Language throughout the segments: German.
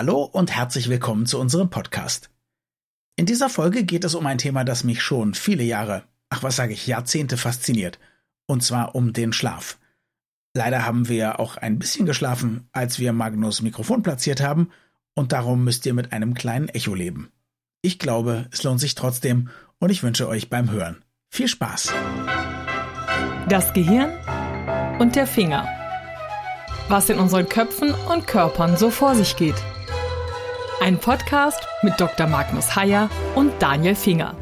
Hallo und herzlich willkommen zu unserem Podcast. In dieser Folge geht es um ein Thema, das mich schon viele Jahre, ach was sage ich, Jahrzehnte fasziniert. Und zwar um den Schlaf. Leider haben wir auch ein bisschen geschlafen, als wir Magnus Mikrofon platziert haben, und darum müsst ihr mit einem kleinen Echo leben. Ich glaube, es lohnt sich trotzdem und ich wünsche euch beim Hören viel Spaß. Das Gehirn und der Finger. Was in unseren Köpfen und Körpern so vor sich geht. Ein Podcast mit Dr. Magnus Heyer und Daniel Finger.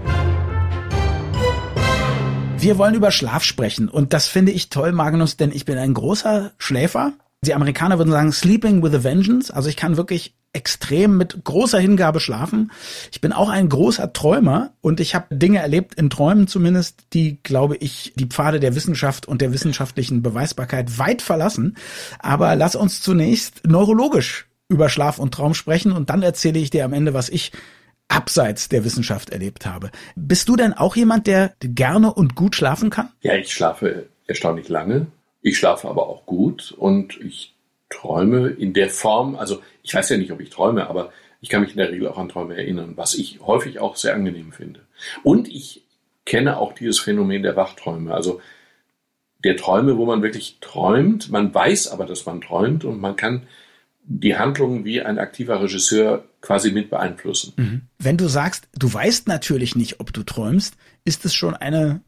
Wir wollen über Schlaf sprechen und das finde ich toll, Magnus, denn ich bin ein großer Schläfer. Die Amerikaner würden sagen Sleeping with a Vengeance. Also ich kann wirklich extrem mit großer Hingabe schlafen. Ich bin auch ein großer Träumer und ich habe Dinge erlebt in Träumen zumindest, die, glaube ich, die Pfade der Wissenschaft und der wissenschaftlichen Beweisbarkeit weit verlassen. Aber lass uns zunächst neurologisch über Schlaf und Traum sprechen und dann erzähle ich dir am Ende, was ich abseits der Wissenschaft erlebt habe. Bist du denn auch jemand, der gerne und gut schlafen kann? Ja, ich schlafe erstaunlich lange. Ich schlafe aber auch gut und ich träume in der Form, also ich weiß ja nicht, ob ich träume, aber ich kann mich in der Regel auch an Träume erinnern, was ich häufig auch sehr angenehm finde. Und ich kenne auch dieses Phänomen der Wachträume, also der Träume, wo man wirklich träumt, man weiß aber, dass man träumt und man kann die Handlung wie ein aktiver Regisseur quasi mit beeinflussen. Mhm. Wenn du sagst, du weißt natürlich nicht, ob du träumst, ist es schon eine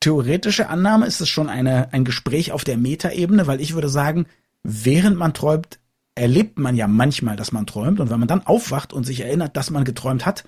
theoretische Annahme? Ist es schon eine, ein Gespräch auf der Metaebene? Weil ich würde sagen, während man träumt, erlebt man ja manchmal, dass man träumt. Und wenn man dann aufwacht und sich erinnert, dass man geträumt hat,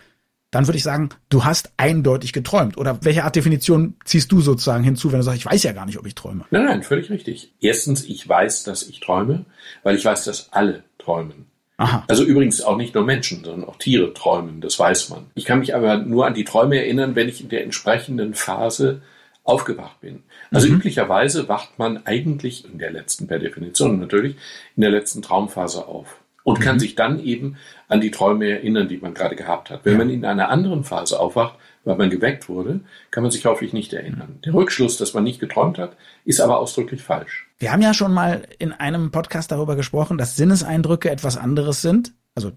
dann würde ich sagen, du hast eindeutig geträumt. Oder welche Art Definition ziehst du sozusagen hinzu, wenn du sagst, ich weiß ja gar nicht, ob ich träume? Nein, nein, völlig richtig. Erstens, ich weiß, dass ich träume, weil ich weiß, dass alle träumen. Aha. Also übrigens auch nicht nur Menschen, sondern auch Tiere träumen, das weiß man. Ich kann mich aber nur an die Träume erinnern, wenn ich in der entsprechenden Phase aufgewacht bin. Also mhm. üblicherweise wacht man eigentlich in der letzten, per Definition natürlich, in der letzten Traumphase auf und mhm. kann sich dann eben an die Träume erinnern, die man gerade gehabt hat. Wenn ja. man in einer anderen Phase aufwacht, weil man geweckt wurde, kann man sich häufig nicht erinnern. Der Rückschluss, dass man nicht geträumt hat, ist aber ausdrücklich falsch. Wir haben ja schon mal in einem Podcast darüber gesprochen, dass Sinneseindrücke etwas anderes sind. Also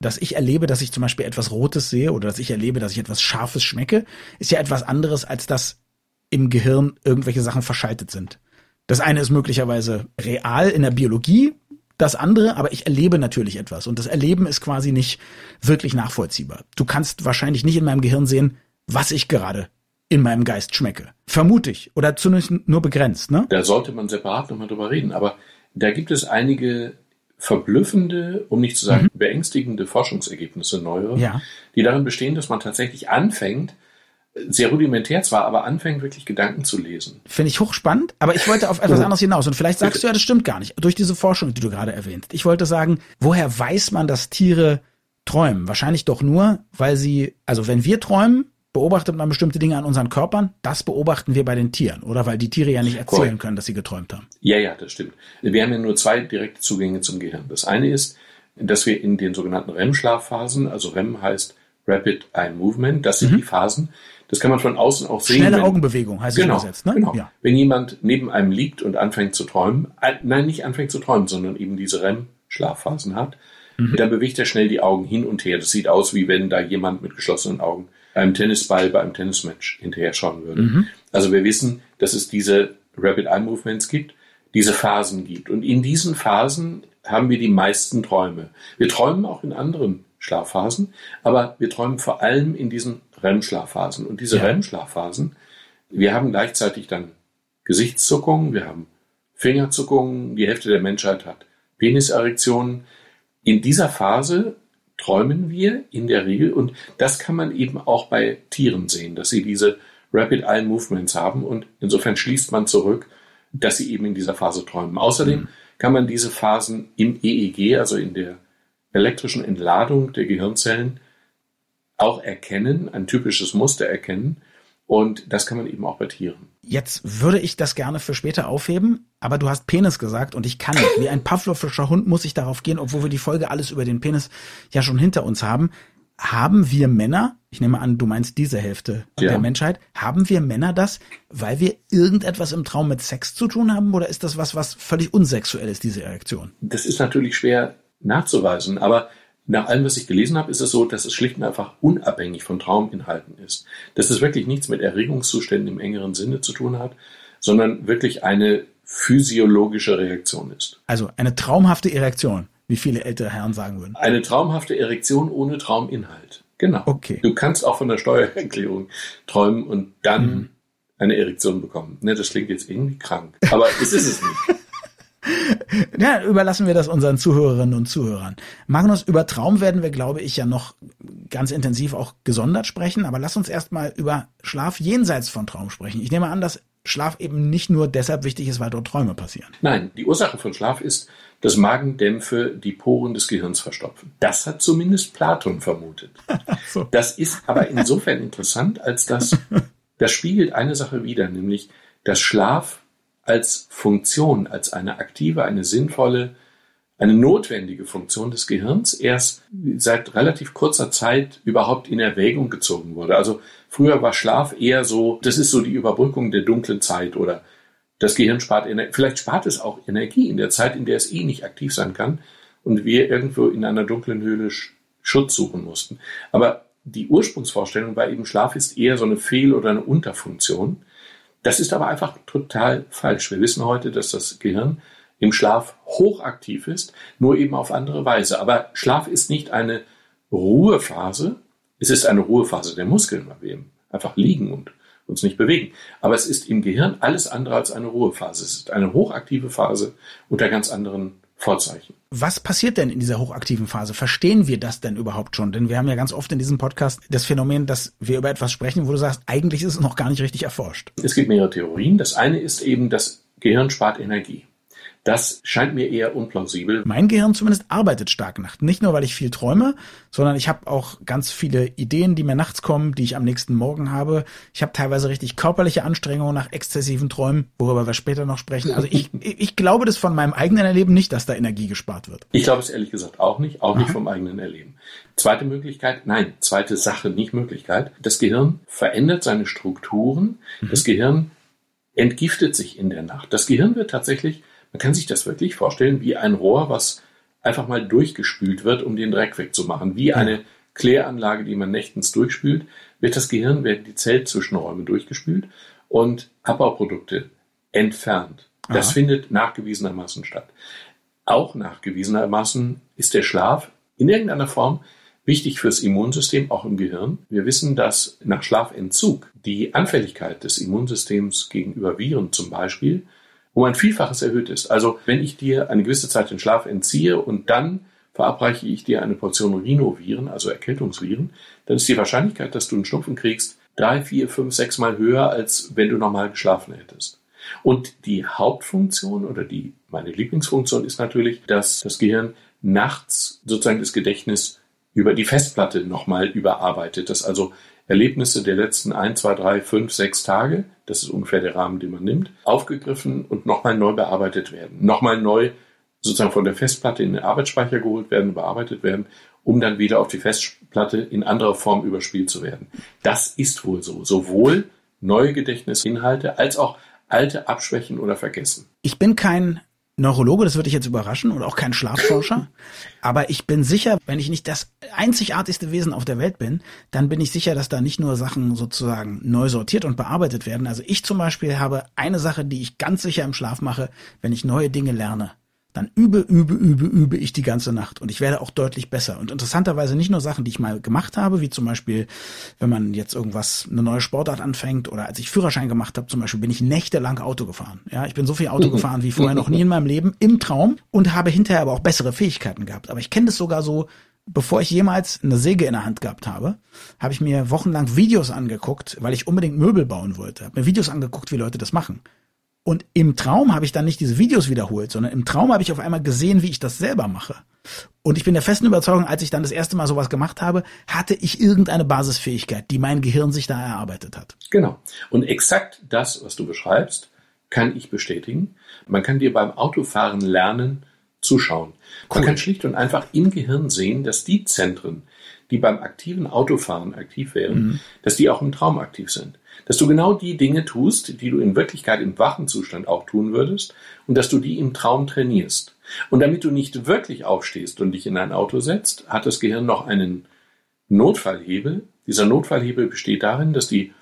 dass ich erlebe, dass ich zum Beispiel etwas Rotes sehe oder dass ich erlebe, dass ich etwas Scharfes schmecke, ist ja etwas anderes, als dass im Gehirn irgendwelche Sachen verschaltet sind. Das eine ist möglicherweise real in der Biologie, das andere, aber ich erlebe natürlich etwas und das Erleben ist quasi nicht wirklich nachvollziehbar. Du kannst wahrscheinlich nicht in meinem Gehirn sehen, was ich gerade in meinem Geist schmecke. Vermute ich. Oder zumindest nur begrenzt, ne? Da sollte man separat nochmal drüber reden. Aber da gibt es einige verblüffende, um nicht zu sagen mhm. beängstigende Forschungsergebnisse neuere, ja. die darin bestehen, dass man tatsächlich anfängt, sehr rudimentär zwar, aber anfängt wirklich Gedanken zu lesen. Finde ich hochspannend, aber ich wollte auf etwas anderes hinaus und vielleicht sagst du ja, das stimmt gar nicht, durch diese Forschung, die du gerade erwähnt. Ich wollte sagen, woher weiß man, dass Tiere träumen? Wahrscheinlich doch nur, weil sie, also wenn wir träumen, beobachtet man bestimmte Dinge an unseren Körpern, das beobachten wir bei den Tieren, oder? Weil die Tiere ja nicht erzählen Correct. können, dass sie geträumt haben. Ja, ja, das stimmt. Wir haben ja nur zwei direkte Zugänge zum Gehirn. Das eine ist, dass wir in den sogenannten REM-Schlafphasen, also REM heißt Rapid Eye Movement, das sind mhm. die Phasen, das kann man von außen auch sehen. Schnelle wenn, Augenbewegung heißt genau, es übersetzt, ne? Genau. Ja. Wenn jemand neben einem liegt und anfängt zu träumen, äh, nein, nicht anfängt zu träumen, sondern eben diese REM-Schlafphasen hat, mhm. dann bewegt er schnell die Augen hin und her. Das sieht aus, wie wenn da jemand mit geschlossenen Augen einem Tennisball bei einem Tennismatch hinterher schauen würde. Mhm. Also wir wissen, dass es diese Rapid Eye Movements gibt, diese Phasen gibt. Und in diesen Phasen haben wir die meisten Träume. Wir träumen auch in anderen Schlafphasen, aber wir träumen vor allem in diesen REM-Schlafphasen. Und diese ja. REM-Schlafphasen, wir haben gleichzeitig dann Gesichtszuckungen, wir haben Fingerzuckungen, die Hälfte der Menschheit hat Peniserektionen. In dieser Phase träumen wir in der Regel und das kann man eben auch bei Tieren sehen, dass sie diese Rapid Eye Movements haben und insofern schließt man zurück, dass sie eben in dieser Phase träumen. Außerdem mhm. kann man diese Phasen im EEG, also in der elektrischen Entladung der Gehirnzellen auch erkennen, ein typisches Muster erkennen. Und das kann man eben auch bei Tieren. Jetzt würde ich das gerne für später aufheben, aber du hast Penis gesagt und ich kann nicht. Wie ein Pavlovischer Hund muss ich darauf gehen, obwohl wir die Folge alles über den Penis ja schon hinter uns haben. Haben wir Männer, ich nehme an, du meinst diese Hälfte ja. der Menschheit, haben wir Männer das, weil wir irgendetwas im Traum mit Sex zu tun haben oder ist das was, was völlig unsexuell ist, diese Erektion? Das ist natürlich schwer nachzuweisen. Aber nach allem, was ich gelesen habe, ist es so, dass es schlicht und einfach unabhängig von Trauminhalten ist. Dass es wirklich nichts mit Erregungszuständen im engeren Sinne zu tun hat, sondern wirklich eine physiologische Reaktion ist. Also eine traumhafte Erektion, wie viele ältere Herren sagen würden. Eine traumhafte Erektion ohne Trauminhalt. Genau. Okay. Du kannst auch von der Steuererklärung träumen und dann mhm. eine Erektion bekommen. Ne, das klingt jetzt irgendwie krank, aber es ist es nicht. Ja, überlassen wir das unseren Zuhörerinnen und Zuhörern. Magnus, über Traum werden wir, glaube ich, ja noch ganz intensiv auch gesondert sprechen, aber lass uns erstmal über Schlaf jenseits von Traum sprechen. Ich nehme an, dass Schlaf eben nicht nur deshalb wichtig ist, weil dort Träume passieren. Nein, die Ursache von Schlaf ist, dass Magendämpfe die Poren des Gehirns verstopfen. Das hat zumindest Platon vermutet. so. Das ist aber insofern interessant, als dass das spiegelt eine Sache wider, nämlich dass Schlaf als Funktion, als eine aktive, eine sinnvolle, eine notwendige Funktion des Gehirns erst seit relativ kurzer Zeit überhaupt in Erwägung gezogen wurde. Also früher war Schlaf eher so, das ist so die Überbrückung der dunklen Zeit oder das Gehirn spart Energie. Vielleicht spart es auch Energie in der Zeit, in der es eh nicht aktiv sein kann und wir irgendwo in einer dunklen Höhle Schutz suchen mussten. Aber die Ursprungsvorstellung war eben, Schlaf ist eher so eine Fehl- oder eine Unterfunktion. Das ist aber einfach total falsch. Wir wissen heute, dass das Gehirn im Schlaf hochaktiv ist, nur eben auf andere Weise. Aber Schlaf ist nicht eine Ruhephase. Es ist eine Ruhephase der Muskeln, weil wir eben einfach liegen und uns nicht bewegen. Aber es ist im Gehirn alles andere als eine Ruhephase. Es ist eine hochaktive Phase unter ganz anderen Vorzeichen. Was passiert denn in dieser hochaktiven Phase? Verstehen wir das denn überhaupt schon? Denn wir haben ja ganz oft in diesem Podcast das Phänomen, dass wir über etwas sprechen, wo du sagst, eigentlich ist es noch gar nicht richtig erforscht. Es gibt mehrere Theorien. Das eine ist eben, das Gehirn spart Energie. Das scheint mir eher unplausibel. Mein Gehirn zumindest arbeitet stark nachts. Nicht nur, weil ich viel träume, sondern ich habe auch ganz viele Ideen, die mir nachts kommen, die ich am nächsten Morgen habe. Ich habe teilweise richtig körperliche Anstrengungen nach exzessiven Träumen, worüber wir später noch sprechen. Also ich, ich glaube das von meinem eigenen Erleben nicht, dass da Energie gespart wird. Ich glaube es ehrlich gesagt auch nicht, auch Aha. nicht vom eigenen Erleben. Zweite Möglichkeit, nein, zweite Sache, nicht Möglichkeit. Das Gehirn verändert seine Strukturen. Mhm. Das Gehirn entgiftet sich in der Nacht. Das Gehirn wird tatsächlich man kann sich das wirklich vorstellen wie ein Rohr, was einfach mal durchgespült wird, um den Dreck wegzumachen. Wie eine Kläranlage, die man nächtens durchspült, wird das Gehirn, werden die Zellzwischenräume durchgespült und Abbauprodukte entfernt. Das Aha. findet nachgewiesenermaßen statt. Auch nachgewiesenermaßen ist der Schlaf in irgendeiner Form wichtig fürs Immunsystem, auch im Gehirn. Wir wissen, dass nach Schlafentzug die Anfälligkeit des Immunsystems gegenüber Viren zum Beispiel um ein Vielfaches erhöht ist. Also wenn ich dir eine gewisse Zeit den Schlaf entziehe und dann verabreiche ich dir eine Portion Rhinoviren, also Erkältungsviren, dann ist die Wahrscheinlichkeit, dass du einen Schnupfen kriegst, drei, vier, fünf, sechs Mal höher, als wenn du normal geschlafen hättest. Und die Hauptfunktion oder die, meine Lieblingsfunktion ist natürlich, dass das Gehirn nachts sozusagen das Gedächtnis über die Festplatte nochmal überarbeitet, dass also Erlebnisse der letzten ein, zwei, drei, fünf, sechs Tage, das ist ungefähr der Rahmen, den man nimmt, aufgegriffen und nochmal neu bearbeitet werden. Nochmal neu sozusagen von der Festplatte in den Arbeitsspeicher geholt werden, bearbeitet werden, um dann wieder auf die Festplatte in anderer Form überspielt zu werden. Das ist wohl so. Sowohl neue Gedächtnisinhalte als auch alte abschwächen oder vergessen. Ich bin kein Neurologe, das würde dich jetzt überraschen, und auch kein Schlafforscher. Aber ich bin sicher, wenn ich nicht das einzigartigste Wesen auf der Welt bin, dann bin ich sicher, dass da nicht nur Sachen sozusagen neu sortiert und bearbeitet werden. Also ich zum Beispiel habe eine Sache, die ich ganz sicher im Schlaf mache, wenn ich neue Dinge lerne dann übe, übe, übe, übe ich die ganze Nacht und ich werde auch deutlich besser. Und interessanterweise nicht nur Sachen, die ich mal gemacht habe, wie zum Beispiel, wenn man jetzt irgendwas, eine neue Sportart anfängt oder als ich Führerschein gemacht habe, zum Beispiel, bin ich nächtelang Auto gefahren. Ja, ich bin so viel Auto gefahren wie vorher noch nie in meinem Leben im Traum und habe hinterher aber auch bessere Fähigkeiten gehabt. Aber ich kenne das sogar so, bevor ich jemals eine Säge in der Hand gehabt habe, habe ich mir wochenlang Videos angeguckt, weil ich unbedingt Möbel bauen wollte. Habe mir Videos angeguckt, wie Leute das machen. Und im Traum habe ich dann nicht diese Videos wiederholt, sondern im Traum habe ich auf einmal gesehen, wie ich das selber mache. Und ich bin der festen Überzeugung, als ich dann das erste Mal sowas gemacht habe, hatte ich irgendeine Basisfähigkeit, die mein Gehirn sich da erarbeitet hat. Genau. Und exakt das, was du beschreibst, kann ich bestätigen. Man kann dir beim Autofahren lernen, zuschauen. Cool. Man kann schlicht und einfach im Gehirn sehen, dass die Zentren, die beim aktiven Autofahren aktiv wären, mhm. dass die auch im Traum aktiv sind dass du genau die Dinge tust, die du in Wirklichkeit im wachen Zustand auch tun würdest und dass du die im Traum trainierst. Und damit du nicht wirklich aufstehst und dich in ein Auto setzt, hat das Gehirn noch einen Notfallhebel. Dieser Notfallhebel besteht darin, dass die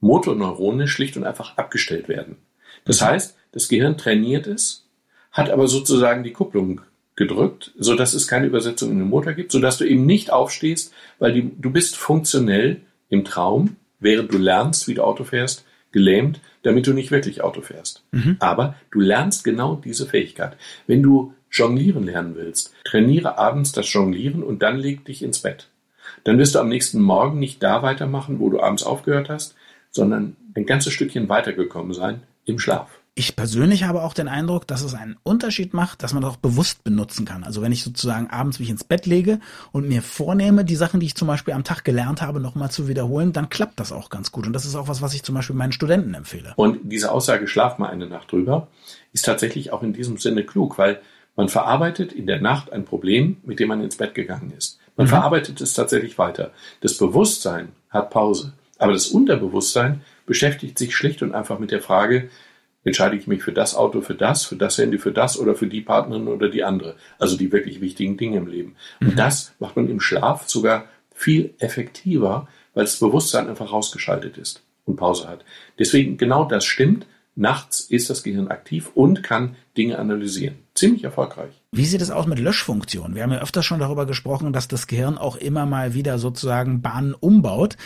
Motorneurone schlicht und einfach abgestellt werden. Das heißt, das Gehirn trainiert es, hat aber sozusagen die Kupplung gedrückt, so dass es keine Übersetzung in den Motor gibt, so dass du eben nicht aufstehst, weil die, du bist funktionell im Traum, während du lernst, wie du Auto fährst, gelähmt, damit du nicht wirklich Auto fährst. Mhm. Aber du lernst genau diese Fähigkeit. Wenn du jonglieren lernen willst, trainiere abends das Jonglieren und dann leg dich ins Bett. Dann wirst du am nächsten Morgen nicht da weitermachen, wo du abends aufgehört hast, sondern ein ganzes Stückchen weitergekommen sein im Schlaf. Ich persönlich habe auch den Eindruck, dass es einen Unterschied macht, dass man das auch bewusst benutzen kann. Also wenn ich sozusagen abends mich ins Bett lege und mir vornehme, die Sachen, die ich zum Beispiel am Tag gelernt habe, nochmal zu wiederholen, dann klappt das auch ganz gut. Und das ist auch was, was ich zum Beispiel meinen Studenten empfehle. Und diese Aussage, schlaf mal eine Nacht drüber, ist tatsächlich auch in diesem Sinne klug, weil man verarbeitet in der Nacht ein Problem, mit dem man ins Bett gegangen ist. Man mhm. verarbeitet es tatsächlich weiter. Das Bewusstsein hat Pause. Aber das Unterbewusstsein beschäftigt sich schlicht und einfach mit der Frage, entscheide ich mich für das Auto, für das, für das Handy, für das oder für die Partnerin oder die andere. Also die wirklich wichtigen Dinge im Leben. Und mhm. das macht man im Schlaf sogar viel effektiver, weil das Bewusstsein einfach rausgeschaltet ist und Pause hat. Deswegen genau das stimmt. Nachts ist das Gehirn aktiv und kann Dinge analysieren. Ziemlich erfolgreich. Wie sieht es aus mit Löschfunktionen? Wir haben ja öfters schon darüber gesprochen, dass das Gehirn auch immer mal wieder sozusagen Bahnen umbaut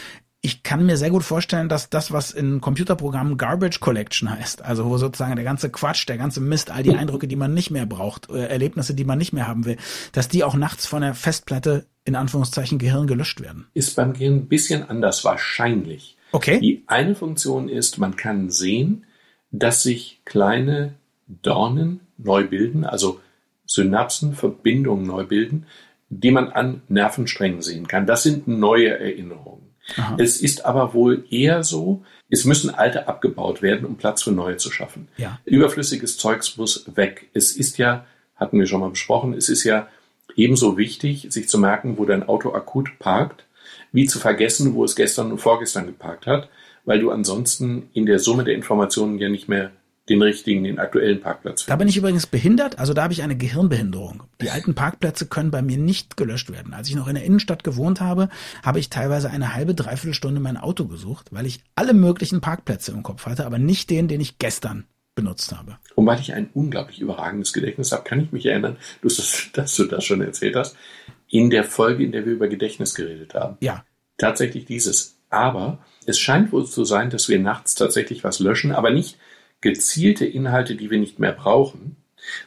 ich kann mir sehr gut vorstellen, dass das, was in Computerprogrammen Garbage Collection heißt, also wo sozusagen der ganze Quatsch, der ganze Mist, all die Eindrücke, die man nicht mehr braucht, äh, Erlebnisse, die man nicht mehr haben will, dass die auch nachts von der Festplatte in Anführungszeichen Gehirn gelöscht werden. Ist beim Gehirn ein bisschen anders wahrscheinlich. Okay. Die eine Funktion ist, man kann sehen, dass sich kleine Dornen neu bilden, also Synapsen, Verbindungen neu bilden, die man an Nervensträngen sehen kann. Das sind neue Erinnerungen. Aha. Es ist aber wohl eher so, es müssen alte abgebaut werden, um Platz für neue zu schaffen. Ja. Überflüssiges Zeugs muss weg. Es ist ja, hatten wir schon mal besprochen, es ist ja ebenso wichtig, sich zu merken, wo dein Auto akut parkt, wie zu vergessen, wo es gestern und vorgestern geparkt hat, weil du ansonsten in der Summe der Informationen ja nicht mehr den richtigen, den aktuellen Parkplatz finden. Da bin ich übrigens behindert, also da habe ich eine Gehirnbehinderung. Die alten Parkplätze können bei mir nicht gelöscht werden. Als ich noch in der Innenstadt gewohnt habe, habe ich teilweise eine halbe, dreiviertel Stunde mein Auto gesucht, weil ich alle möglichen Parkplätze im Kopf hatte, aber nicht den, den ich gestern benutzt habe. Und weil ich ein unglaublich überragendes Gedächtnis habe, kann ich mich erinnern, dass du das schon erzählt hast, in der Folge, in der wir über Gedächtnis geredet haben. Ja. Tatsächlich dieses. Aber es scheint wohl zu sein, dass wir nachts tatsächlich was löschen, aber nicht gezielte Inhalte, die wir nicht mehr brauchen,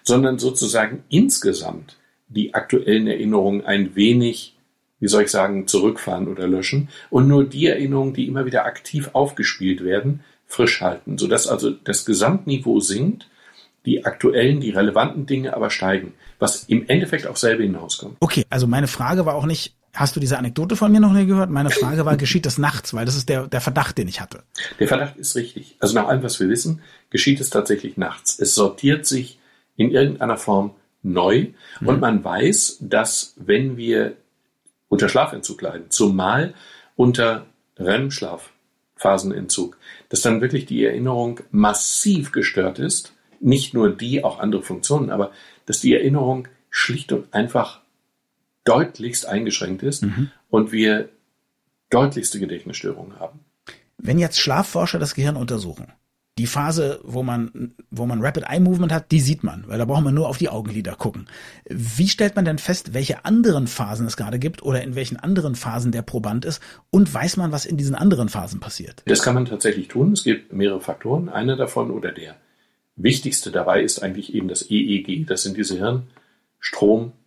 sondern sozusagen insgesamt die aktuellen Erinnerungen ein wenig, wie soll ich sagen, zurückfahren oder löschen und nur die Erinnerungen, die immer wieder aktiv aufgespielt werden, frisch halten, sodass also das Gesamtniveau sinkt, die aktuellen, die relevanten Dinge aber steigen, was im Endeffekt auch selber hinauskommt. Okay, also meine Frage war auch nicht, Hast du diese Anekdote von mir noch nie gehört? Meine Frage war, geschieht das nachts? Weil das ist der, der Verdacht, den ich hatte. Der Verdacht ist richtig. Also nach allem, was wir wissen, geschieht es tatsächlich nachts. Es sortiert sich in irgendeiner Form neu mhm. und man weiß, dass wenn wir unter Schlafentzug leiden, zumal unter REM-Schlafphasenentzug, dass dann wirklich die Erinnerung massiv gestört ist. Nicht nur die, auch andere Funktionen, aber dass die Erinnerung schlicht und einfach deutlichst eingeschränkt ist mhm. und wir deutlichste Gedächtnisstörungen haben. Wenn jetzt Schlafforscher das Gehirn untersuchen, die Phase, wo man, wo man Rapid Eye Movement hat, die sieht man, weil da braucht man nur auf die Augenlider gucken. Wie stellt man denn fest, welche anderen Phasen es gerade gibt oder in welchen anderen Phasen der Proband ist und weiß man, was in diesen anderen Phasen passiert? Das kann man tatsächlich tun. Es gibt mehrere Faktoren. Einer davon oder der wichtigste dabei ist eigentlich eben das EEG. Das sind diese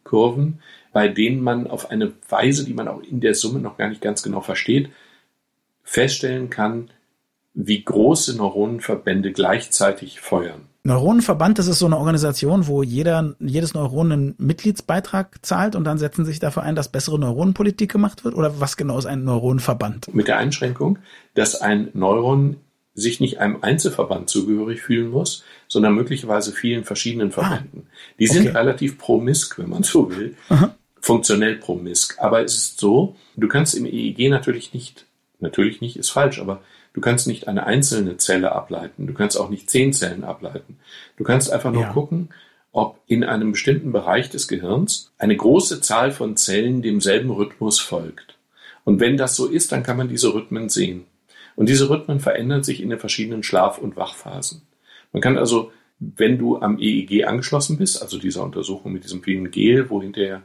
Hirnstromkurven, bei denen man auf eine Weise, die man auch in der Summe noch gar nicht ganz genau versteht, feststellen kann, wie große Neuronenverbände gleichzeitig feuern. Neuronenverband, das ist so eine Organisation, wo jeder, jedes Neuron einen Mitgliedsbeitrag zahlt und dann setzen sich dafür ein, dass bessere Neuronenpolitik gemacht wird? Oder was genau ist ein Neuronenverband? Mit der Einschränkung, dass ein Neuron sich nicht einem Einzelverband zugehörig fühlen muss, sondern möglicherweise vielen verschiedenen ah, Verbänden. Ah, Die sind okay. relativ promisk, wenn man so will. Aha funktionell promisk. Aber es ist so, du kannst im EEG natürlich nicht, natürlich nicht, ist falsch, aber du kannst nicht eine einzelne Zelle ableiten. Du kannst auch nicht zehn Zellen ableiten. Du kannst einfach nur ja. gucken, ob in einem bestimmten Bereich des Gehirns eine große Zahl von Zellen demselben Rhythmus folgt. Und wenn das so ist, dann kann man diese Rhythmen sehen. Und diese Rhythmen verändern sich in den verschiedenen Schlaf- und Wachphasen. Man kann also, wenn du am EEG angeschlossen bist, also dieser Untersuchung mit diesem vielen Gel, wo hinterher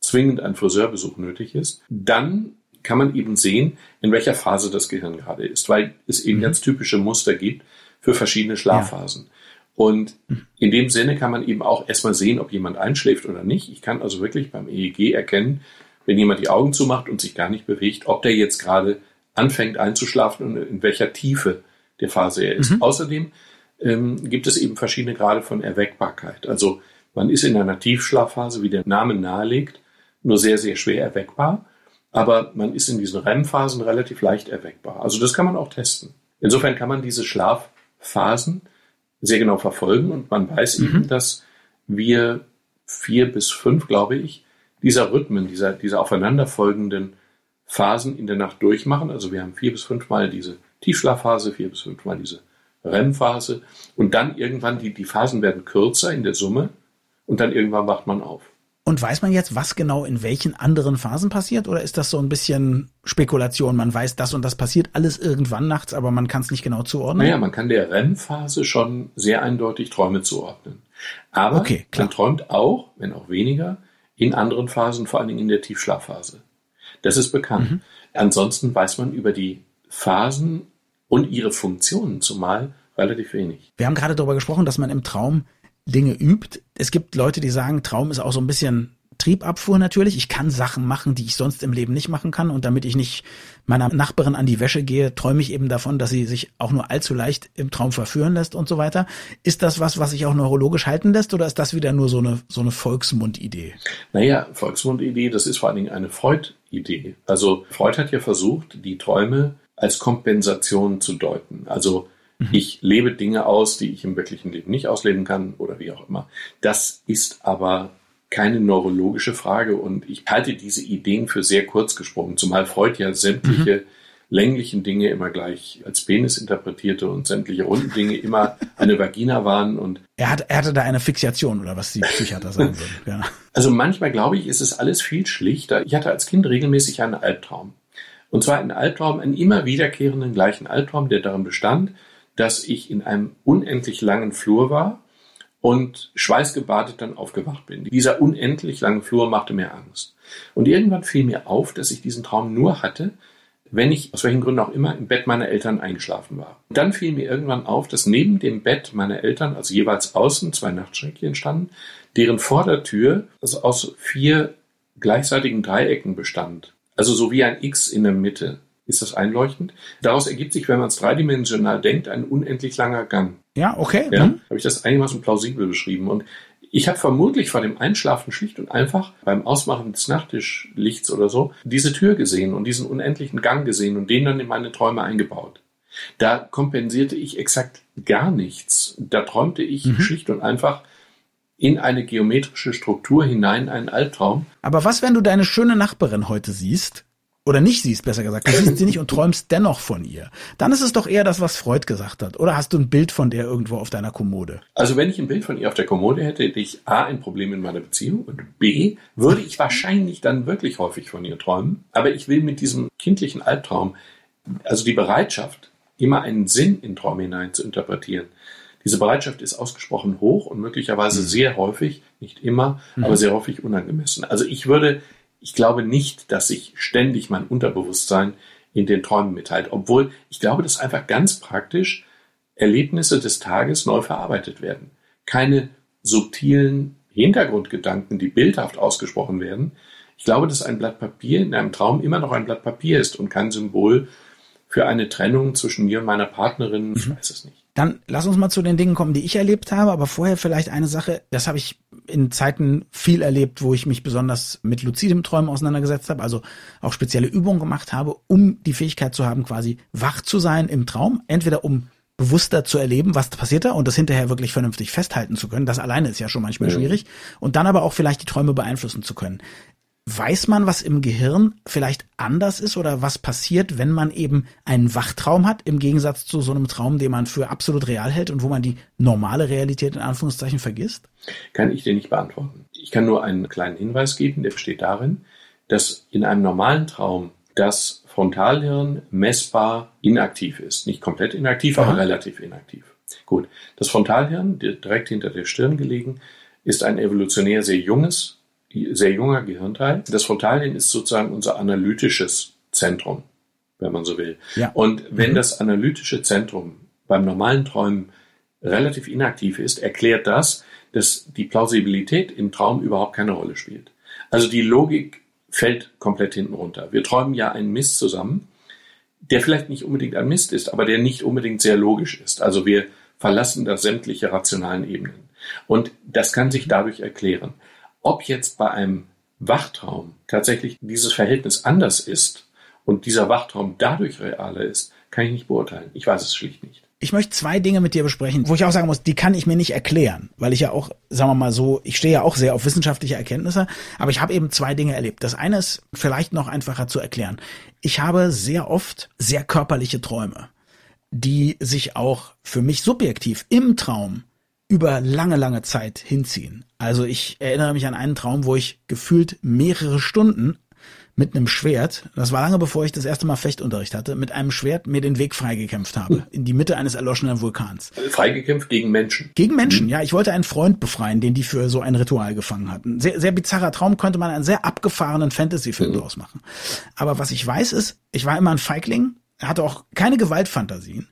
zwingend ein Friseurbesuch nötig ist, dann kann man eben sehen, in welcher Phase das Gehirn gerade ist, weil es eben mhm. ganz typische Muster gibt für verschiedene Schlafphasen. Ja. Und in dem Sinne kann man eben auch erstmal sehen, ob jemand einschläft oder nicht. Ich kann also wirklich beim EEG erkennen, wenn jemand die Augen zumacht und sich gar nicht bewegt, ob der jetzt gerade anfängt einzuschlafen und in welcher Tiefe der Phase er ist. Mhm. Außerdem ähm, gibt es eben verschiedene Grade von Erweckbarkeit. Also man ist in einer Tiefschlafphase, wie der Name nahelegt, nur sehr, sehr schwer erweckbar. Aber man ist in diesen REM-Phasen relativ leicht erweckbar. Also das kann man auch testen. Insofern kann man diese Schlafphasen sehr genau verfolgen und man weiß mhm. eben, dass wir vier bis fünf, glaube ich, dieser Rhythmen, dieser, dieser aufeinanderfolgenden Phasen in der Nacht durchmachen. Also wir haben vier bis fünfmal diese Tiefschlafphase, vier bis fünfmal diese REM-Phase und dann irgendwann die, die Phasen werden kürzer in der Summe und dann irgendwann wacht man auf. Und weiß man jetzt, was genau in welchen anderen Phasen passiert? Oder ist das so ein bisschen Spekulation? Man weiß, das und das passiert alles irgendwann nachts, aber man kann es nicht genau zuordnen? Naja, man kann der REM-Phase schon sehr eindeutig Träume zuordnen. Aber okay, man träumt auch, wenn auch weniger, in anderen Phasen, vor allen Dingen in der Tiefschlafphase. Das ist bekannt. Mhm. Ansonsten weiß man über die Phasen und ihre Funktionen zumal relativ wenig. Wir haben gerade darüber gesprochen, dass man im Traum Dinge übt. Es gibt Leute, die sagen, Traum ist auch so ein bisschen Triebabfuhr natürlich. Ich kann Sachen machen, die ich sonst im Leben nicht machen kann. Und damit ich nicht meiner Nachbarin an die Wäsche gehe, träume ich eben davon, dass sie sich auch nur allzu leicht im Traum verführen lässt und so weiter. Ist das was, was sich auch neurologisch halten lässt oder ist das wieder nur so eine, so eine Volksmundidee? Naja, Volksmundidee, das ist vor allen Dingen eine Freud-Idee. Also Freud hat ja versucht, die Träume als Kompensation zu deuten. Also Mhm. Ich lebe Dinge aus, die ich im wirklichen Leben nicht ausleben kann oder wie auch immer. Das ist aber keine neurologische Frage und ich halte diese Ideen für sehr kurz gesprungen, zumal Freud ja sämtliche mhm. länglichen Dinge immer gleich als Penis interpretierte und sämtliche runden Dinge immer eine Vagina waren und er, hat, er hatte da eine Fixiation oder was die Psychiater sagen würden. Ja. Also manchmal glaube ich, ist es alles viel schlichter. Ich hatte als Kind regelmäßig einen Albtraum. Und zwar einen Albtraum, einen immer wiederkehrenden gleichen Albtraum, der darin bestand, dass ich in einem unendlich langen Flur war und schweißgebadet dann aufgewacht bin. Dieser unendlich lange Flur machte mir Angst. Und irgendwann fiel mir auf, dass ich diesen Traum nur hatte, wenn ich aus welchen Gründen auch immer im Bett meiner Eltern eingeschlafen war. Und dann fiel mir irgendwann auf, dass neben dem Bett meiner Eltern, also jeweils außen, zwei Nachtschränkchen standen, deren Vordertür also aus vier gleichseitigen Dreiecken bestand. Also so wie ein X in der Mitte. Ist das einleuchtend? Daraus ergibt sich, wenn man es dreidimensional denkt, ein unendlich langer Gang. Ja, okay. Ja, mhm. Habe ich das einigermaßen plausibel beschrieben. Und ich habe vermutlich vor dem Einschlafen schlicht und einfach beim Ausmachen des Nachttischlichts oder so diese Tür gesehen und diesen unendlichen Gang gesehen und den dann in meine Träume eingebaut. Da kompensierte ich exakt gar nichts. Da träumte ich mhm. schlicht und einfach in eine geometrische Struktur hinein einen Albtraum. Aber was, wenn du deine schöne Nachbarin heute siehst oder nicht siehst, besser gesagt, du siehst sie nicht und träumst dennoch von ihr, dann ist es doch eher das, was Freud gesagt hat. Oder hast du ein Bild von der irgendwo auf deiner Kommode? Also wenn ich ein Bild von ihr auf der Kommode hätte, hätte ich A, ein Problem in meiner Beziehung und B, würde ich wahrscheinlich dann wirklich häufig von ihr träumen. Aber ich will mit diesem kindlichen Albtraum, also die Bereitschaft, immer einen Sinn in Träume hinein zu interpretieren, diese Bereitschaft ist ausgesprochen hoch und möglicherweise mhm. sehr häufig, nicht immer, mhm. aber sehr häufig unangemessen. Also ich würde ich glaube nicht, dass sich ständig mein Unterbewusstsein in den Träumen mitteilt, obwohl ich glaube, dass einfach ganz praktisch Erlebnisse des Tages neu verarbeitet werden. Keine subtilen Hintergrundgedanken, die bildhaft ausgesprochen werden. Ich glaube, dass ein Blatt Papier in einem Traum immer noch ein Blatt Papier ist und kein Symbol für eine Trennung zwischen mir und meiner Partnerin. Ich mhm. weiß es nicht. Dann lass uns mal zu den Dingen kommen, die ich erlebt habe, aber vorher vielleicht eine Sache, das habe ich in Zeiten viel erlebt, wo ich mich besonders mit luzidem Träumen auseinandergesetzt habe, also auch spezielle Übungen gemacht habe, um die Fähigkeit zu haben, quasi wach zu sein im Traum, entweder um bewusster zu erleben, was passiert da und das hinterher wirklich vernünftig festhalten zu können. Das alleine ist ja schon manchmal schwierig. Und dann aber auch vielleicht die Träume beeinflussen zu können. Weiß man, was im Gehirn vielleicht anders ist oder was passiert, wenn man eben einen Wachtraum hat, im Gegensatz zu so einem Traum, den man für absolut real hält und wo man die normale Realität in Anführungszeichen vergisst? Kann ich dir nicht beantworten. Ich kann nur einen kleinen Hinweis geben, der besteht darin, dass in einem normalen Traum das Frontalhirn messbar inaktiv ist. Nicht komplett inaktiv, Aha. aber relativ inaktiv. Gut. Das Frontalhirn, direkt hinter der Stirn gelegen, ist ein evolutionär sehr junges, sehr junger Gehirnteil. Das Frontalhirn ist sozusagen unser analytisches Zentrum, wenn man so will. Ja. Und wenn mhm. das analytische Zentrum beim normalen Träumen relativ inaktiv ist, erklärt das, dass die Plausibilität im Traum überhaupt keine Rolle spielt. Also die Logik fällt komplett hinten runter. Wir träumen ja einen Mist zusammen, der vielleicht nicht unbedingt ein Mist ist, aber der nicht unbedingt sehr logisch ist. Also wir verlassen da sämtliche rationalen Ebenen. Und das kann sich dadurch erklären. Ob jetzt bei einem Wachtraum tatsächlich dieses Verhältnis anders ist und dieser Wachtraum dadurch realer ist, kann ich nicht beurteilen. Ich weiß es schlicht nicht. Ich möchte zwei Dinge mit dir besprechen, wo ich auch sagen muss, die kann ich mir nicht erklären, weil ich ja auch, sagen wir mal so, ich stehe ja auch sehr auf wissenschaftliche Erkenntnisse, aber ich habe eben zwei Dinge erlebt. Das eine ist vielleicht noch einfacher zu erklären. Ich habe sehr oft sehr körperliche Träume, die sich auch für mich subjektiv im Traum über lange, lange Zeit hinziehen. Also ich erinnere mich an einen Traum, wo ich gefühlt mehrere Stunden mit einem Schwert, das war lange bevor ich das erste Mal Fechtunterricht hatte, mit einem Schwert mir den Weg freigekämpft habe, in die Mitte eines erloschenen Vulkans. Freigekämpft gegen Menschen? Gegen Menschen, mhm. ja. Ich wollte einen Freund befreien, den die für so ein Ritual gefangen hatten. Sehr, sehr bizarrer Traum, könnte man einen sehr abgefahrenen Fantasy-Film mhm. draus machen. Aber was ich weiß ist, ich war immer ein Feigling, hatte auch keine Gewaltfantasien,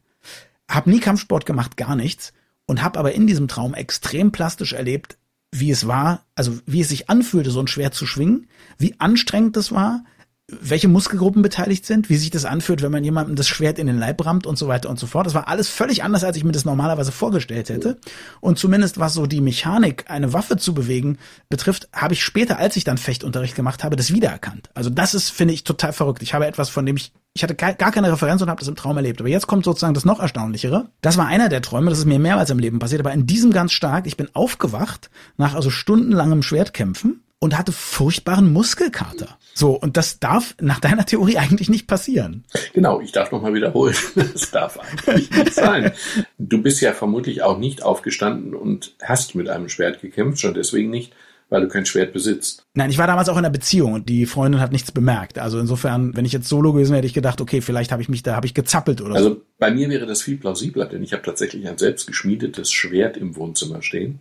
habe nie Kampfsport gemacht, gar nichts und habe aber in diesem Traum extrem plastisch erlebt, wie es war, also wie es sich anfühlte, so ein Schwert zu schwingen, wie anstrengend das war, welche Muskelgruppen beteiligt sind, wie sich das anfühlt, wenn man jemandem das Schwert in den Leib rammt und so weiter und so fort. Das war alles völlig anders, als ich mir das normalerweise vorgestellt hätte. Und zumindest was so die Mechanik, eine Waffe zu bewegen, betrifft, habe ich später, als ich dann Fechtunterricht gemacht habe, das wiedererkannt. Also das ist, finde ich, total verrückt. Ich habe etwas, von dem ich, ich hatte gar keine Referenz und habe das im Traum erlebt. Aber jetzt kommt sozusagen das noch erstaunlichere. Das war einer der Träume, das ist mir mehrmals im Leben passiert, aber in diesem ganz stark. Ich bin aufgewacht nach also stundenlangem Schwertkämpfen und hatte furchtbaren Muskelkater. So, und das darf nach deiner Theorie eigentlich nicht passieren. Genau, ich darf nochmal wiederholen. Das darf eigentlich nicht sein. Du bist ja vermutlich auch nicht aufgestanden und hast mit einem Schwert gekämpft, schon deswegen nicht, weil du kein Schwert besitzt. Nein, ich war damals auch in einer Beziehung und die Freundin hat nichts bemerkt. Also insofern, wenn ich jetzt solo gewesen wäre, hätte ich gedacht, okay, vielleicht habe ich mich da, habe ich gezappelt oder also so. bei mir wäre das viel plausibler, denn ich habe tatsächlich ein selbst geschmiedetes Schwert im Wohnzimmer stehen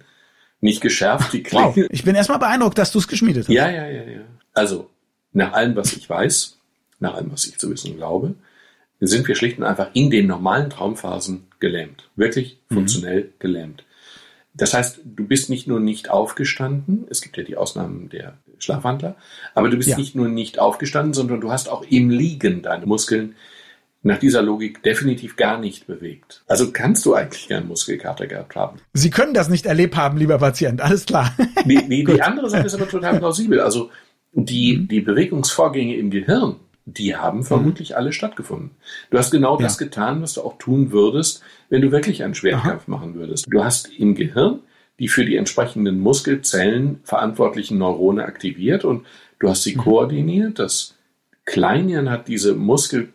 nicht geschärft, die Klinge. Wow. Ich bin erstmal beeindruckt, dass du es geschmiedet hast. Ja, ja, ja, ja. Also, nach allem, was ich weiß, nach allem, was ich zu wissen glaube, sind wir schlicht und einfach in den normalen Traumphasen gelähmt. Wirklich mhm. funktionell mhm. gelähmt. Das heißt, du bist nicht nur nicht aufgestanden, es gibt ja die Ausnahmen der Schlafwandler, aber du bist ja. nicht nur nicht aufgestanden, sondern du hast auch im Liegen deine Muskeln nach dieser Logik definitiv gar nicht bewegt. Also kannst du eigentlich keinen Muskelkater gehabt haben. Sie können das nicht erlebt haben, lieber Patient, alles klar. die, die, die andere Sache ist aber total plausibel. Also die, mhm. die Bewegungsvorgänge im Gehirn, die haben vermutlich mhm. alle stattgefunden. Du hast genau ja. das getan, was du auch tun würdest, wenn du wirklich einen Schwertkampf Aha. machen würdest. Du hast im Gehirn die für die entsprechenden Muskelzellen verantwortlichen Neurone aktiviert und du hast sie mhm. koordiniert. Das Kleinhirn hat diese Muskel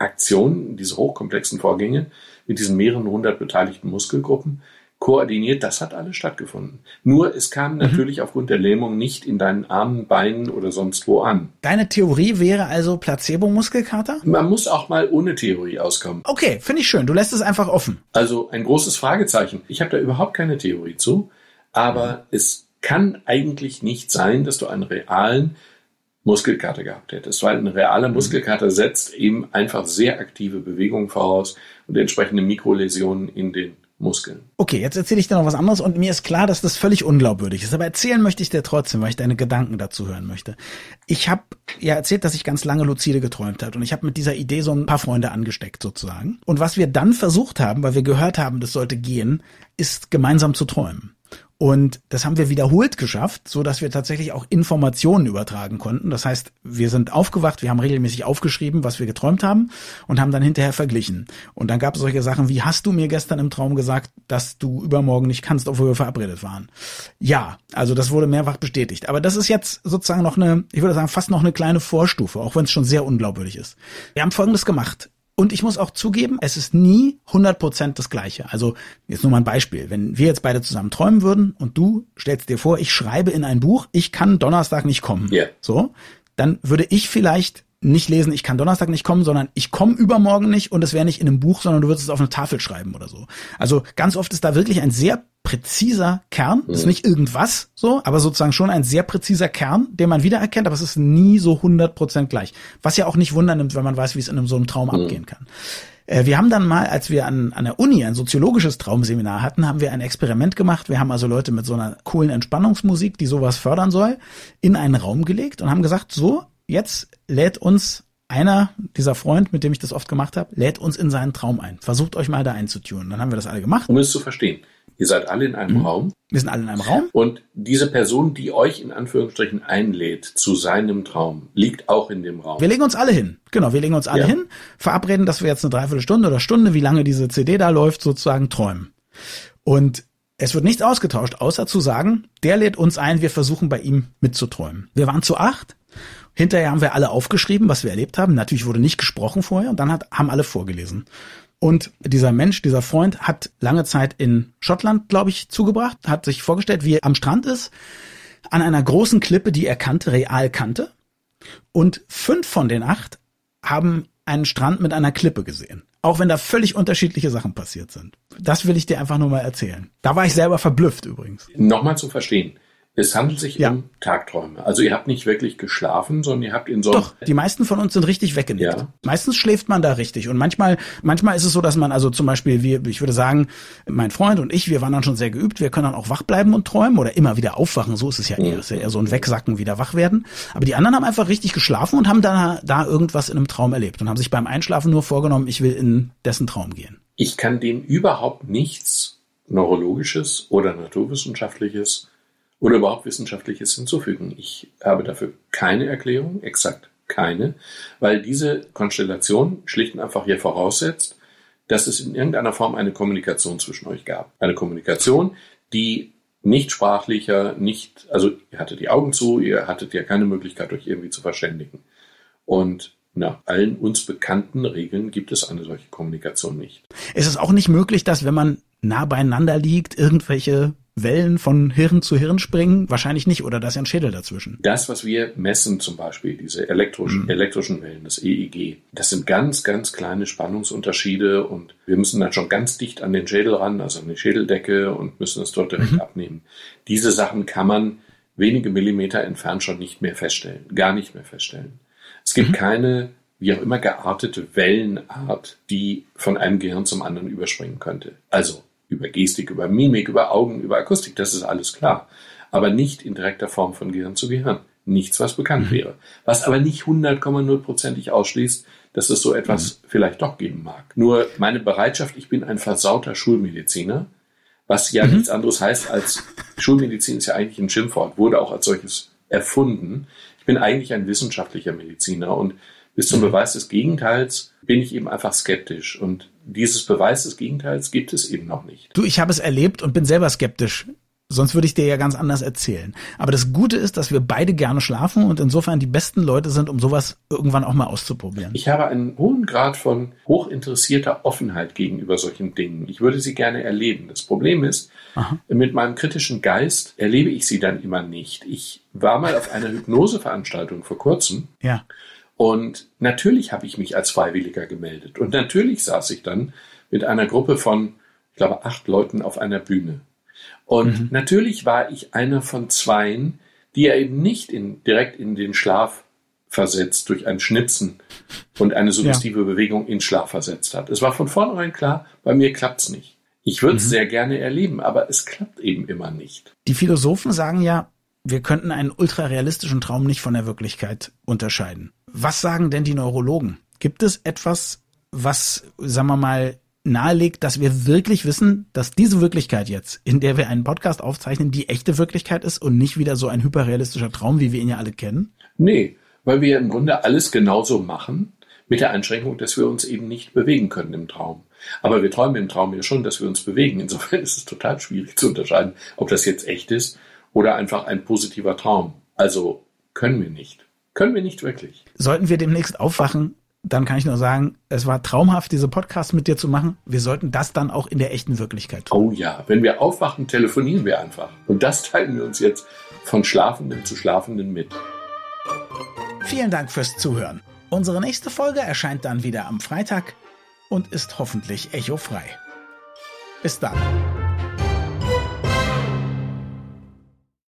Aktionen, diese hochkomplexen Vorgänge mit diesen mehreren hundert beteiligten Muskelgruppen koordiniert, das hat alles stattgefunden. Nur es kam mhm. natürlich aufgrund der Lähmung nicht in deinen Armen, Beinen oder sonst wo an. Deine Theorie wäre also Placebo-Muskelkater? Man muss auch mal ohne Theorie auskommen. Okay, finde ich schön. Du lässt es einfach offen. Also ein großes Fragezeichen. Ich habe da überhaupt keine Theorie zu, aber mhm. es kann eigentlich nicht sein, dass du einen realen Muskelkater gehabt hättest, weil eine reale mhm. Muskelkater setzt eben einfach sehr aktive Bewegungen voraus und entsprechende Mikroläsionen in den Muskeln. Okay, jetzt erzähle ich dir noch was anderes und mir ist klar, dass das völlig unglaubwürdig ist, aber erzählen möchte ich dir trotzdem, weil ich deine Gedanken dazu hören möchte. Ich habe ja erzählt, dass ich ganz lange luzide geträumt habe und ich habe mit dieser Idee so ein paar Freunde angesteckt sozusagen. Und was wir dann versucht haben, weil wir gehört haben, das sollte gehen, ist gemeinsam zu träumen. Und das haben wir wiederholt geschafft, so dass wir tatsächlich auch Informationen übertragen konnten. Das heißt, wir sind aufgewacht, wir haben regelmäßig aufgeschrieben, was wir geträumt haben und haben dann hinterher verglichen. Und dann gab es solche Sachen wie, hast du mir gestern im Traum gesagt, dass du übermorgen nicht kannst, obwohl wir verabredet waren? Ja, also das wurde mehrfach bestätigt. Aber das ist jetzt sozusagen noch eine, ich würde sagen, fast noch eine kleine Vorstufe, auch wenn es schon sehr unglaubwürdig ist. Wir haben Folgendes gemacht. Und ich muss auch zugeben, es ist nie 100% das Gleiche. Also jetzt nur mal ein Beispiel. Wenn wir jetzt beide zusammen träumen würden und du stellst dir vor, ich schreibe in ein Buch, ich kann Donnerstag nicht kommen. Yeah. So, dann würde ich vielleicht nicht lesen, ich kann Donnerstag nicht kommen, sondern ich komme übermorgen nicht und es wäre nicht in einem Buch, sondern du würdest es auf eine Tafel schreiben oder so. Also ganz oft ist da wirklich ein sehr präziser Kern, das ist nicht irgendwas so, aber sozusagen schon ein sehr präziser Kern, den man wiedererkennt, aber es ist nie so 100% gleich. Was ja auch nicht wundernimmt, wenn man weiß, wie es in einem so einem Traum mhm. abgehen kann. Äh, wir haben dann mal, als wir an, an der Uni ein soziologisches Traumseminar hatten, haben wir ein Experiment gemacht. Wir haben also Leute mit so einer coolen Entspannungsmusik, die sowas fördern soll, in einen Raum gelegt und haben gesagt, so, jetzt lädt uns einer, dieser Freund, mit dem ich das oft gemacht habe, lädt uns in seinen Traum ein. Versucht euch mal da einzutunen. Dann haben wir das alle gemacht. Um es zu verstehen. Ihr seid alle in einem mhm. Raum. Wir sind alle in einem Raum. Und diese Person, die euch in Anführungsstrichen einlädt zu seinem Traum, liegt auch in dem Raum. Wir legen uns alle hin. Genau, wir legen uns alle ja. hin, verabreden, dass wir jetzt eine Dreiviertelstunde oder Stunde, wie lange diese CD da läuft, sozusagen träumen. Und es wird nichts ausgetauscht, außer zu sagen, der lädt uns ein, wir versuchen bei ihm mitzuträumen. Wir waren zu acht Hinterher haben wir alle aufgeschrieben, was wir erlebt haben. Natürlich wurde nicht gesprochen vorher und dann hat, haben alle vorgelesen. Und dieser Mensch, dieser Freund hat lange Zeit in Schottland, glaube ich, zugebracht, hat sich vorgestellt, wie er am Strand ist, an einer großen Klippe, die er kannte, real kannte. Und fünf von den acht haben einen Strand mit einer Klippe gesehen. Auch wenn da völlig unterschiedliche Sachen passiert sind. Das will ich dir einfach nur mal erzählen. Da war ich selber verblüfft übrigens. Nochmal zu verstehen. Es handelt sich ja. um Tagträume. Also ihr habt nicht wirklich geschlafen, sondern ihr habt in so Doch, die meisten von uns sind richtig weggenickt. Ja. Meistens schläft man da richtig. Und manchmal, manchmal ist es so, dass man also zum Beispiel, wir, ich würde sagen, mein Freund und ich, wir waren dann schon sehr geübt. Wir können dann auch wach bleiben und träumen oder immer wieder aufwachen. So ist es ja eher. Mhm. ist ja eher so ein Wegsacken, wieder wach werden. Aber die anderen haben einfach richtig geschlafen und haben da, da irgendwas in einem Traum erlebt und haben sich beim Einschlafen nur vorgenommen, ich will in dessen Traum gehen. Ich kann dem überhaupt nichts Neurologisches oder Naturwissenschaftliches oder überhaupt Wissenschaftliches hinzufügen. Ich habe dafür keine Erklärung, exakt keine, weil diese Konstellation schlicht und einfach hier voraussetzt, dass es in irgendeiner Form eine Kommunikation zwischen euch gab. Eine Kommunikation, die nicht sprachlicher, nicht, also ihr hattet die Augen zu, ihr hattet ja keine Möglichkeit, euch irgendwie zu verständigen. Und nach allen uns bekannten Regeln gibt es eine solche Kommunikation nicht. Es ist auch nicht möglich, dass wenn man nah beieinander liegt, irgendwelche Wellen von Hirn zu Hirn springen? Wahrscheinlich nicht, oder da ist ja ein Schädel dazwischen. Das, was wir messen, zum Beispiel, diese elektrischen, mhm. elektrischen Wellen, das EEG, das sind ganz, ganz kleine Spannungsunterschiede und wir müssen dann schon ganz dicht an den Schädel ran, also an die Schädeldecke und müssen es dort direkt mhm. abnehmen. Diese Sachen kann man wenige Millimeter entfernt schon nicht mehr feststellen, gar nicht mehr feststellen. Es gibt mhm. keine wie auch immer geartete Wellenart, die von einem Gehirn zum anderen überspringen könnte. Also über Gestik, über Mimik, über Augen, über Akustik, das ist alles klar. Aber nicht in direkter Form von Gehirn zu Gehirn. Nichts, was bekannt mhm. wäre. Was aber nicht 100,0%ig ausschließt, dass es so etwas mhm. vielleicht doch geben mag. Nur meine Bereitschaft, ich bin ein versauter Schulmediziner, was ja mhm. nichts anderes heißt als Schulmedizin ist ja eigentlich ein Schimpfwort, wurde auch als solches erfunden. Ich bin eigentlich ein wissenschaftlicher Mediziner und bis zum. Beweis des Gegenteils bin ich eben einfach skeptisch. Und dieses Beweis des Gegenteils gibt es eben noch nicht. Du, ich habe es erlebt und bin selber skeptisch. Sonst würde ich dir ja ganz anders erzählen. Aber das Gute ist, dass wir beide gerne schlafen und insofern die besten Leute sind, um sowas irgendwann auch mal auszuprobieren. Ich habe einen hohen Grad von hochinteressierter Offenheit gegenüber solchen Dingen. Ich würde sie gerne erleben. Das Problem ist, Aha. mit meinem kritischen Geist erlebe ich sie dann immer nicht. Ich war mal auf einer Hypnoseveranstaltung vor kurzem. Ja. Und natürlich habe ich mich als Freiwilliger gemeldet. Und natürlich saß ich dann mit einer Gruppe von, ich glaube, acht Leuten auf einer Bühne. Und mhm. natürlich war ich einer von zweien, die er eben nicht in, direkt in den Schlaf versetzt durch ein Schnipsen und eine suggestive ja. Bewegung in Schlaf versetzt hat. Es war von vornherein klar, bei mir klappt's nicht. Ich würde es mhm. sehr gerne erleben, aber es klappt eben immer nicht. Die Philosophen sagen ja, wir könnten einen ultrarealistischen Traum nicht von der Wirklichkeit unterscheiden. Was sagen denn die Neurologen? Gibt es etwas, was, sagen wir mal, nahelegt, dass wir wirklich wissen, dass diese Wirklichkeit jetzt, in der wir einen Podcast aufzeichnen, die echte Wirklichkeit ist und nicht wieder so ein hyperrealistischer Traum, wie wir ihn ja alle kennen? Nee, weil wir im Grunde alles genauso machen, mit der Einschränkung, dass wir uns eben nicht bewegen können im Traum. Aber wir träumen im Traum ja schon, dass wir uns bewegen. Insofern ist es total schwierig zu unterscheiden, ob das jetzt echt ist oder einfach ein positiver Traum. Also können wir nicht. Können wir nicht wirklich. Sollten wir demnächst aufwachen, dann kann ich nur sagen, es war traumhaft, diese Podcasts mit dir zu machen. Wir sollten das dann auch in der echten Wirklichkeit tun. Oh ja, wenn wir aufwachen, telefonieren wir einfach. Und das teilen wir uns jetzt von Schlafenden zu Schlafenden mit. Vielen Dank fürs Zuhören. Unsere nächste Folge erscheint dann wieder am Freitag und ist hoffentlich echofrei. Bis dann.